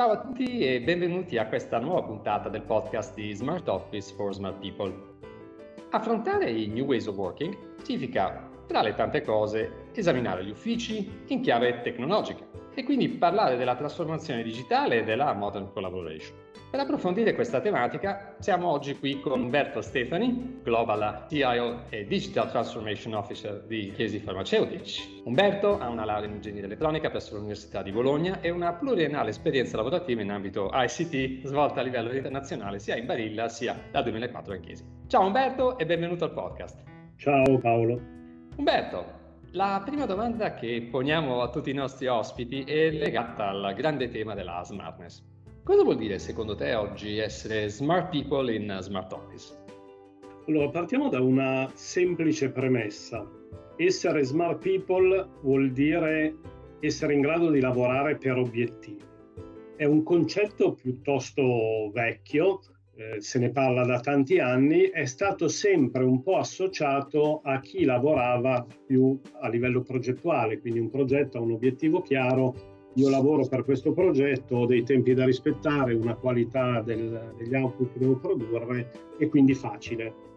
Ciao a tutti e benvenuti a questa nuova puntata del podcast di Smart Office for Smart People. Affrontare i New Ways of Working significa, tra le tante cose, esaminare gli uffici in chiave tecnologica e quindi parlare della trasformazione digitale e della modern collaboration. Per approfondire questa tematica siamo oggi qui con Umberto Stefani, Global CIO e Digital Transformation Officer di Chiesi Farmaceutici. Umberto ha una laurea in ingegneria elettronica presso l'Università di Bologna e una pluriennale esperienza lavorativa in ambito ICT svolta a livello internazionale sia in Barilla sia dal 2004 in Chiesi. Ciao Umberto e benvenuto al podcast. Ciao Paolo. Umberto, la prima domanda che poniamo a tutti i nostri ospiti è legata al grande tema della smartness. Cosa vuol dire secondo te oggi essere smart people in smart office? Allora, partiamo da una semplice premessa. Essere smart people vuol dire essere in grado di lavorare per obiettivi. È un concetto piuttosto vecchio, eh, se ne parla da tanti anni, è stato sempre un po' associato a chi lavorava più a livello progettuale, quindi un progetto ha un obiettivo chiaro, io lavoro per questo progetto, ho dei tempi da rispettare, una qualità del, degli output che devo produrre e quindi facile.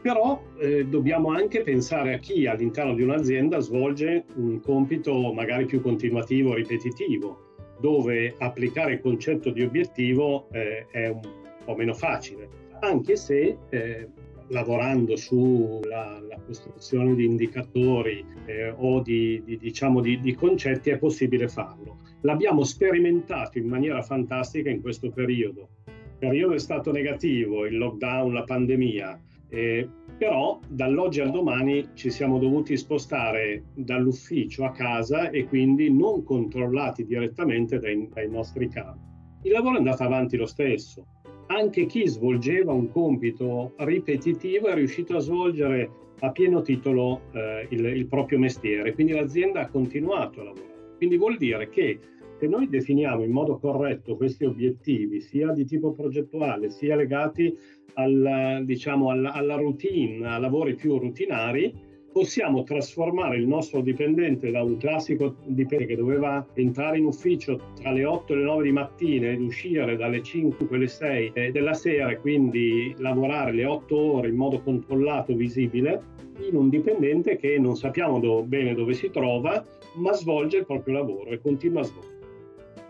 Però eh, dobbiamo anche pensare a chi all'interno di un'azienda svolge un compito magari più continuativo, ripetitivo, dove applicare il concetto di obiettivo eh, è un po' meno facile, anche se eh, lavorando sulla costruzione di indicatori eh, o di, di, diciamo di, di, concetti è possibile farlo. L'abbiamo sperimentato in maniera fantastica in questo periodo. Il periodo è stato negativo, il lockdown, la pandemia, eh, però dall'oggi al domani ci siamo dovuti spostare dall'ufficio a casa e quindi non controllati direttamente dai, dai nostri capi. Il lavoro è andato avanti lo stesso anche chi svolgeva un compito ripetitivo è riuscito a svolgere a pieno titolo eh, il, il, proprio mestiere, quindi l'azienda ha continuato a lavorare. Quindi vuol dire che se noi definiamo in modo corretto questi obiettivi, sia di tipo progettuale, sia legati al, diciamo, alla, alla routine, a lavori più routinari, possiamo trasformare il nostro dipendente da un classico dipendente che doveva entrare in ufficio tra le 8 e le 9 di mattina ed uscire dalle 5 alle 6 della sera e quindi lavorare le 8 ore in modo controllato, visibile, in un dipendente che non sappiamo do- bene dove si trova, ma svolge il proprio lavoro e continua a svolgere.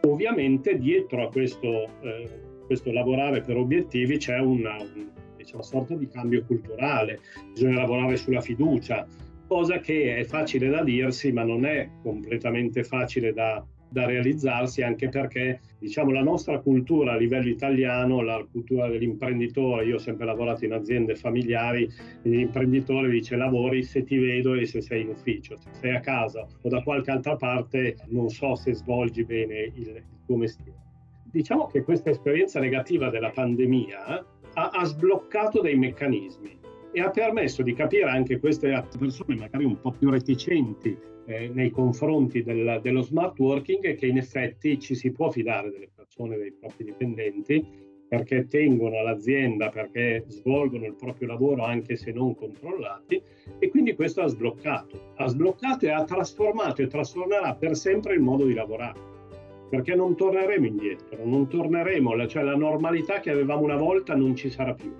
Ovviamente dietro a questo, eh, questo lavorare per obiettivi c'è una, un c'è una sorta di cambio culturale, bisogna lavorare sulla fiducia, cosa che è facile da dirsi ma non è completamente facile da, da realizzarsi anche perché diciamo la nostra cultura a livello italiano, la cultura dell'imprenditore, io ho sempre lavorato in aziende familiari, l'imprenditore dice lavori se ti vedo e se sei in ufficio, se sei a casa o da qualche altra parte non so se svolgi bene il, il tuo mestiere. Diciamo che questa esperienza negativa della pandemia ha, ha sbloccato dei meccanismi e ha permesso di capire anche queste persone magari un po' più reticenti eh, nei confronti del, dello smart working che in effetti ci si può fidare delle persone, dei propri dipendenti, perché tengono all'azienda, perché svolgono il proprio lavoro anche se non controllati e quindi questo ha sbloccato, ha sbloccato e ha trasformato e trasformerà per sempre il modo di lavorare perché non torneremo indietro, non torneremo, cioè la normalità che avevamo una volta non ci sarà più.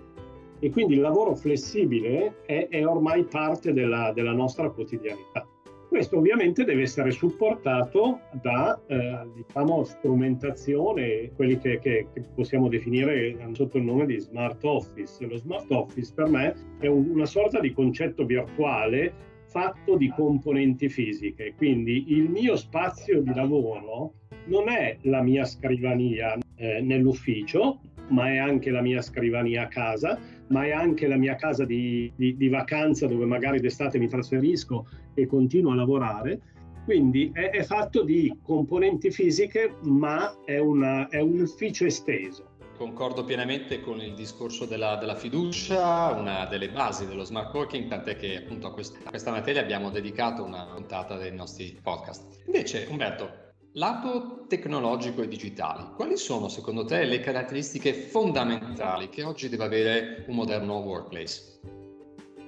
E quindi il lavoro flessibile è, è ormai parte della, della, nostra quotidianità. Questo ovviamente deve essere supportato da eh, diciamo, strumentazione, quelli che, che, che, possiamo definire sotto il nome di smart office. Lo smart office per me è un, una sorta di concetto virtuale fatto di componenti fisiche, quindi il mio spazio di lavoro non è la mia scrivania eh, nell'ufficio, ma è anche la mia scrivania a casa, ma è anche la mia casa di, di, di vacanza dove magari d'estate mi trasferisco e continuo a lavorare. Quindi è, è fatto di componenti fisiche, ma è, una, è un ufficio esteso. Concordo pienamente con il discorso della, della, fiducia, una delle basi dello smart working, tant'è che appunto a, quest- a questa materia abbiamo dedicato una puntata dei nostri podcast. Invece, Umberto, Lato tecnologico e digitale, quali sono secondo te le caratteristiche fondamentali che oggi deve avere un moderno workplace?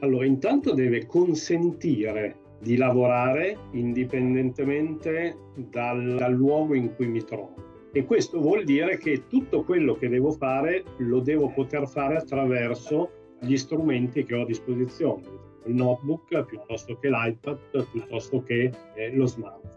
Allora, intanto deve consentire di lavorare indipendentemente dal, dal luogo in cui mi trovo E questo vuol dire che tutto quello che devo fare lo devo poter fare attraverso gli strumenti che ho a disposizione, il notebook piuttosto che l'iPad, piuttosto che eh, lo smartphone.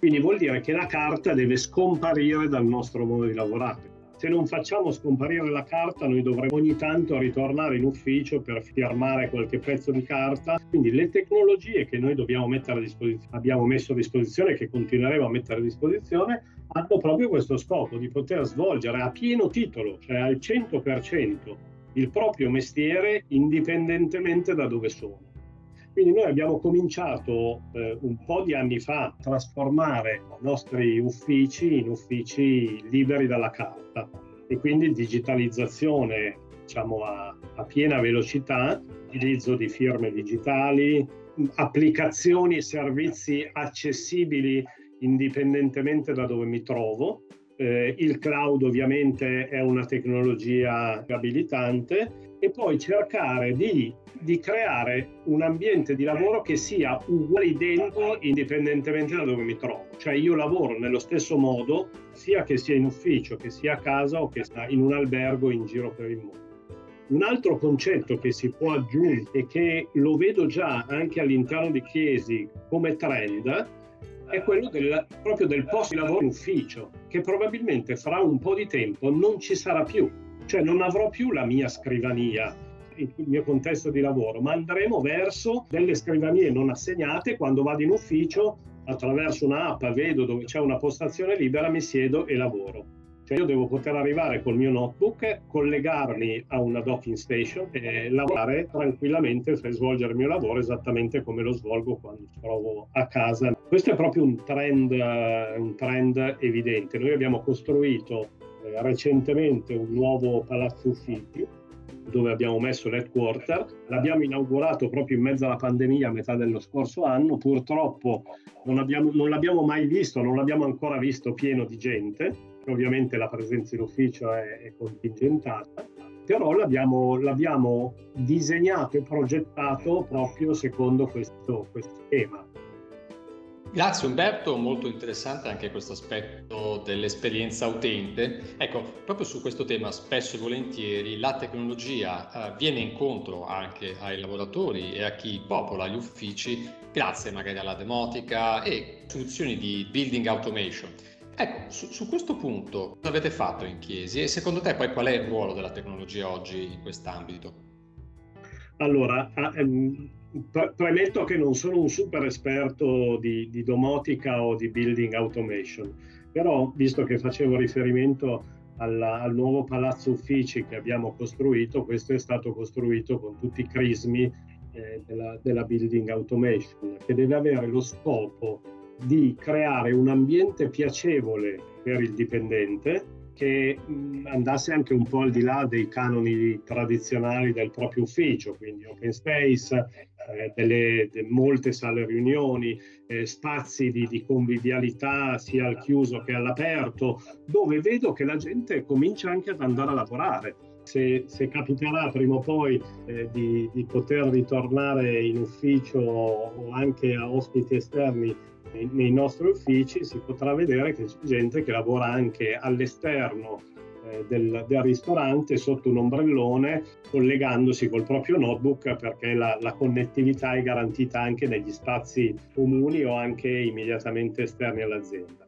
Quindi vuol dire che la carta deve scomparire dal nostro modo di lavorare. Se non facciamo scomparire la carta, noi dovremo ogni tanto ritornare in ufficio per firmare qualche pezzo di carta. Quindi le tecnologie che noi dobbiamo mettere a disposizione, abbiamo messo a disposizione e che continueremo a mettere a disposizione, hanno proprio questo scopo di poter svolgere a pieno titolo, cioè al 100%, il proprio mestiere indipendentemente da dove sono. Quindi noi abbiamo cominciato eh, un po' di anni fa a trasformare i nostri uffici in uffici liberi dalla carta e quindi digitalizzazione diciamo a, a piena velocità, utilizzo di firme digitali, applicazioni e servizi accessibili indipendentemente da dove mi trovo. Eh, il cloud ovviamente è una tecnologia abilitante e poi cercare di, di, creare un ambiente di lavoro che sia uguale identico indipendentemente da dove mi trovo. Cioè io lavoro nello stesso modo sia che sia in ufficio, che sia a casa o che sia in un albergo in giro per il mondo. Un altro concetto che si può aggiungere e che lo vedo già anche all'interno di Chiesi come trend è quello del, proprio del posto di lavoro in ufficio, che probabilmente fra un po' di tempo non ci sarà più cioè non avrò più la mia scrivania il mio contesto di lavoro, ma andremo verso delle scrivanie non assegnate quando vado in ufficio attraverso un'app, vedo dove c'è una postazione libera, mi siedo e lavoro. Cioè io devo poter arrivare col mio notebook, collegarmi a una docking station e lavorare tranquillamente per svolgere il mio lavoro esattamente come lo svolgo quando trovo a casa. Questo è proprio un trend, un trend evidente. Noi abbiamo costruito eh, recentemente un nuovo palazzo uffici dove abbiamo messo l'headquarter. L'abbiamo inaugurato proprio in mezzo alla pandemia a metà dello scorso anno. Purtroppo non, abbiamo, non l'abbiamo mai visto, non l'abbiamo ancora visto pieno di gente. Ovviamente la presenza in ufficio è, è contingentata, però l'abbiamo, l'abbiamo, disegnato e progettato proprio secondo questo, questo schema. Grazie Umberto, molto interessante anche questo aspetto dell'esperienza utente. Ecco, proprio su questo tema spesso e volentieri la tecnologia eh, viene incontro anche ai lavoratori e a chi popola gli uffici grazie magari alla demotica e soluzioni di building automation. Ecco, su, su questo punto cosa avete fatto in Chiesi e secondo te poi qual è il ruolo della tecnologia oggi in quest'ambito? Allora, ehm premetto che non sono un super esperto di, di, domotica o di building automation, però visto che facevo riferimento alla, al nuovo palazzo uffici che abbiamo costruito, questo è stato costruito con tutti i crismi eh, della, della building automation, che deve avere lo scopo di creare un ambiente piacevole per il dipendente che andasse anche un po' al di là dei canoni tradizionali del proprio ufficio, quindi open space, eh, delle, de, molte sale riunioni, eh, spazi di, di, convivialità sia al chiuso che all'aperto, dove vedo che la gente comincia anche ad andare a lavorare. Se, se capiterà prima o poi eh, di, di poter ritornare in ufficio o anche a ospiti esterni nei nostri uffici si potrà vedere che c'è gente che lavora anche all'esterno eh, del, del, ristorante sotto un ombrellone collegandosi col proprio notebook perché la, la, connettività è garantita anche negli spazi comuni o anche immediatamente esterni all'azienda.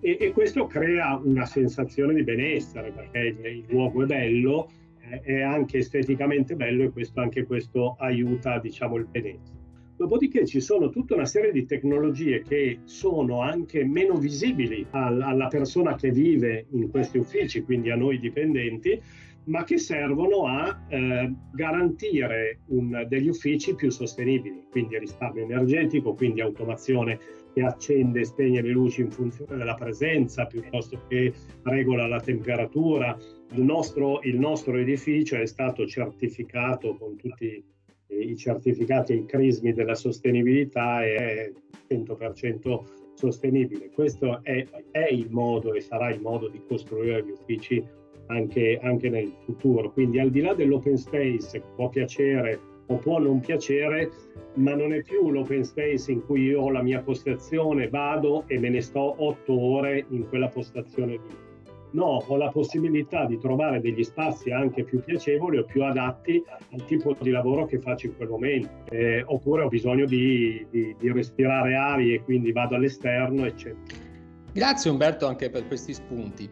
E, e questo crea una sensazione di benessere perché il, il luogo è bello, eh, è anche esteticamente bello e questo, anche questo aiuta diciamo, il benessere. Dopodiché ci sono tutta una serie di tecnologie che sono anche meno visibili alla persona che vive in questi uffici, quindi a noi dipendenti, ma che servono a eh, garantire un, degli uffici più sostenibili, quindi risparmio energetico, quindi automazione che accende e spegne le luci in funzione della presenza piuttosto che regola la temperatura. Il nostro, il nostro edificio è stato certificato con tutti i certificati e i crismi della sostenibilità è 100% sostenibile. Questo è, è, il modo e sarà il modo di costruire gli uffici anche, anche nel futuro. Quindi al di là dell'open space può piacere o può non piacere, ma non è più l'open space in cui io ho la mia postazione, vado e me ne sto otto ore in quella postazione lì No, ho la possibilità di trovare degli spazi anche più piacevoli o più adatti al tipo di lavoro che faccio in quel momento. Eh, oppure ho bisogno di, di, di respirare aria e quindi vado all'esterno, eccetera. Grazie Umberto anche per questi spunti.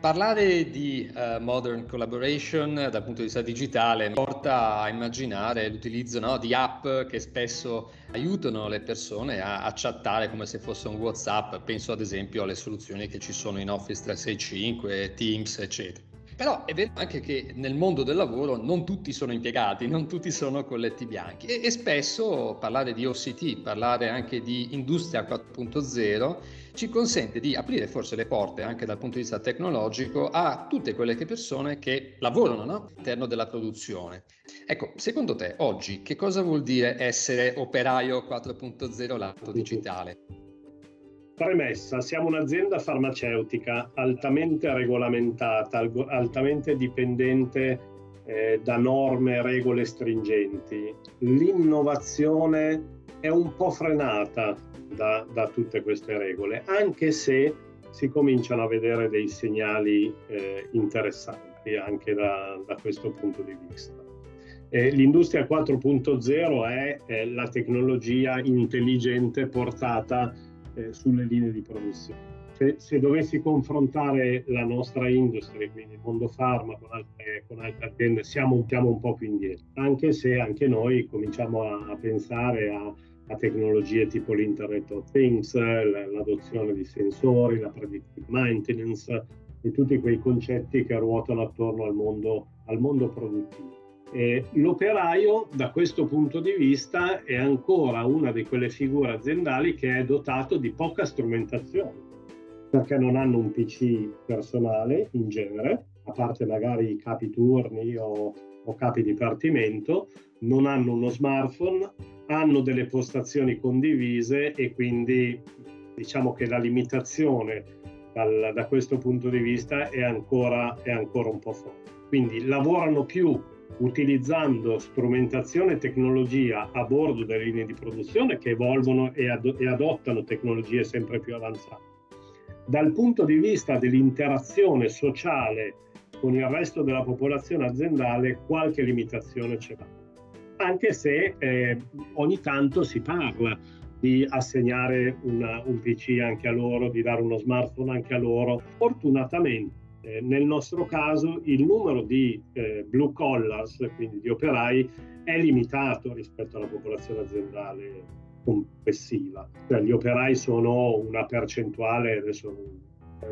Parlare di uh, modern collaboration dal punto di vista digitale porta a immaginare l'utilizzo no, di app che spesso aiutano le persone a, a, chattare come se fosse un WhatsApp. Penso ad esempio alle soluzioni che ci sono in Office 365, Teams, eccetera. Però è vero anche che nel mondo del lavoro non tutti sono impiegati, non tutti sono colletti bianchi e, e spesso parlare di OCT, parlare anche di industria 4.0 ci consente di aprire forse le porte anche dal punto di vista tecnologico a tutte quelle che persone che lavorano no? all'interno della produzione. Ecco, secondo te oggi che cosa vuol dire essere operaio 4.0 lato digitale? Premessa, siamo un'azienda farmaceutica altamente regolamentata, altamente dipendente eh, da norme e regole stringenti. L'innovazione è un po' frenata da, da, tutte queste regole, anche se si cominciano a vedere dei segnali eh, interessanti anche da, da, questo punto di vista. Eh, l'industria 4.0 è, è la tecnologia intelligente portata eh, sulle linee di produzione. Se, se, dovessi confrontare la nostra industria, quindi il mondo farma con altre, con altre aziende, siamo, siamo, un po' più indietro, anche se anche noi cominciamo a, a pensare a, a, tecnologie tipo l'Internet of Things, l'adozione di sensori, la predictive maintenance e tutti quei concetti che ruotano attorno al mondo, al mondo produttivo. Eh, l'operaio da questo punto di vista è ancora una di quelle figure aziendali che è dotato di poca strumentazione, perché non hanno un PC personale in genere, a parte magari i capi turni o, o capi dipartimento, non hanno uno smartphone, hanno delle postazioni condivise e quindi diciamo che la limitazione dal, da questo punto di vista è ancora, è ancora un po' forte. Quindi lavorano più utilizzando strumentazione e tecnologia a bordo delle linee di produzione che evolvono e, ad- e adottano tecnologie sempre più avanzate. Dal punto di vista dell'interazione sociale con il resto della popolazione aziendale, qualche limitazione ce l'ha. Anche se eh, ogni tanto si parla di assegnare una, un PC anche a loro, di dare uno smartphone anche a loro. Fortunatamente eh, nel nostro caso il numero di eh, blue collars, quindi di operai, è limitato rispetto alla popolazione aziendale complessiva. Cioè, gli operai sono una percentuale, adesso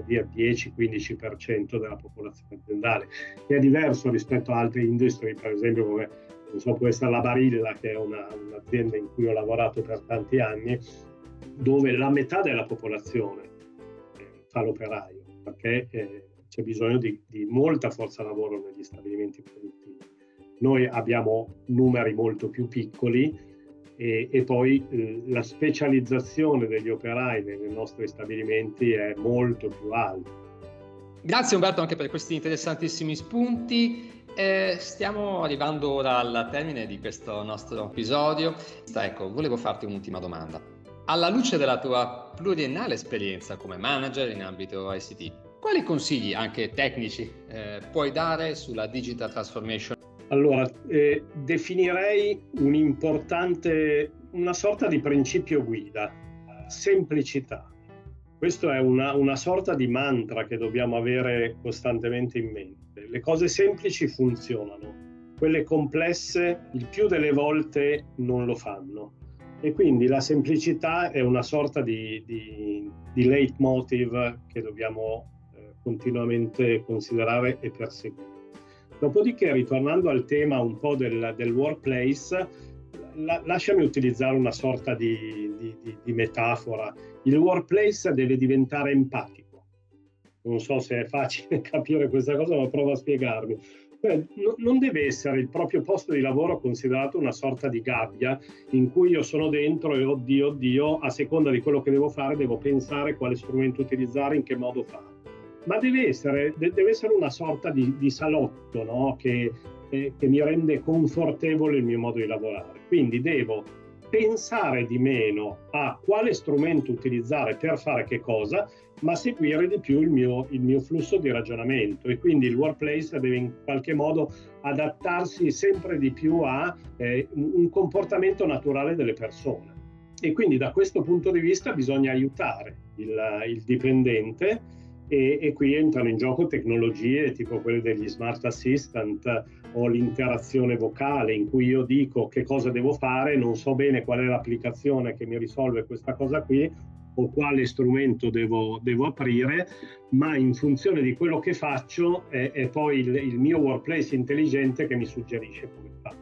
dire 10-15% della popolazione aziendale, che è diverso rispetto a altre industrie, per esempio come non so, può essere la Barilla, che è una, un'azienda in cui ho lavorato per tanti anni, dove la metà della popolazione eh, fa l'operaio, perché eh, c'è bisogno di, di molta forza lavoro negli stabilimenti produttivi. Noi abbiamo numeri molto più piccoli e, e, poi eh, la specializzazione degli operai nei nostri stabilimenti è molto più alta. Grazie Umberto anche per questi interessantissimi spunti. Eh, stiamo arrivando ora al termine di questo nostro episodio. Ecco, volevo farti un'ultima domanda. Alla luce della tua pluriennale esperienza come manager in ambito ICT, quali consigli, anche tecnici, eh, puoi dare sulla digital transformation? Allora, eh, definirei un importante, una sorta di principio guida, semplicità. Questo è una, una sorta di mantra che dobbiamo avere costantemente in mente. Le cose semplici funzionano, quelle complesse il più delle volte non lo fanno. E quindi la semplicità è una sorta di, di, di leitmotiv che dobbiamo continuamente considerare e perseguire. Dopodiché, ritornando al tema un po' del, del workplace, la, lasciami utilizzare una sorta di, di, di, di, metafora. Il workplace deve diventare empatico. Non so se è facile capire questa cosa, ma provo a spiegarmi. Beh, no, non deve essere il proprio posto di lavoro considerato una sorta di gabbia in cui io sono dentro e oddio, oddio, a seconda di quello che devo fare, devo pensare quale strumento utilizzare, in che modo farlo ma deve essere, deve essere una sorta di, di salotto no? che, eh, che, mi rende confortevole il mio modo di lavorare. Quindi devo pensare di meno a quale strumento utilizzare per fare che cosa, ma seguire di più il mio, il mio flusso di ragionamento e quindi il workplace deve in qualche modo adattarsi sempre di più a eh, un comportamento naturale delle persone. E quindi da questo punto di vista bisogna aiutare il, il dipendente e, e, qui entrano in gioco tecnologie tipo quelle degli smart assistant o l'interazione vocale in cui io dico che cosa devo fare, non so bene qual è l'applicazione che mi risolve questa cosa qui o quale strumento devo, devo aprire, ma in funzione di quello che faccio è, è poi il, il, mio workplace intelligente che mi suggerisce come fare.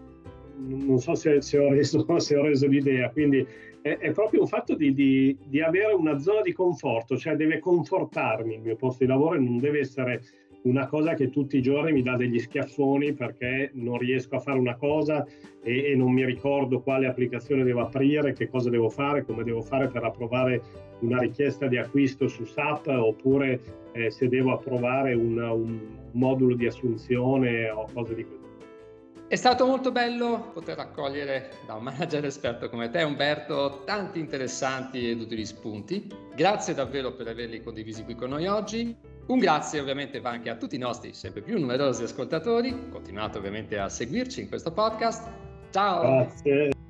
Non so se, se, ho, reso, se ho reso l'idea, quindi è, è proprio un fatto di, di, di, avere una zona di conforto, cioè deve confortarmi il mio posto di lavoro e non deve essere una cosa che tutti i giorni mi dà degli schiaffoni perché non riesco a fare una cosa e, e non mi ricordo quale applicazione devo aprire, che cosa devo fare, come devo fare per approvare una richiesta di acquisto su SAP oppure eh, se devo approvare un, un modulo di assunzione o cose di questo è stato molto bello poter raccogliere da un manager esperto come te, Umberto, tanti interessanti ed utili spunti. Grazie davvero per averli condivisi qui con noi oggi. Un grazie ovviamente va anche a tutti i nostri sempre più numerosi ascoltatori. Continuate ovviamente a seguirci in questo podcast. Ciao! Grazie.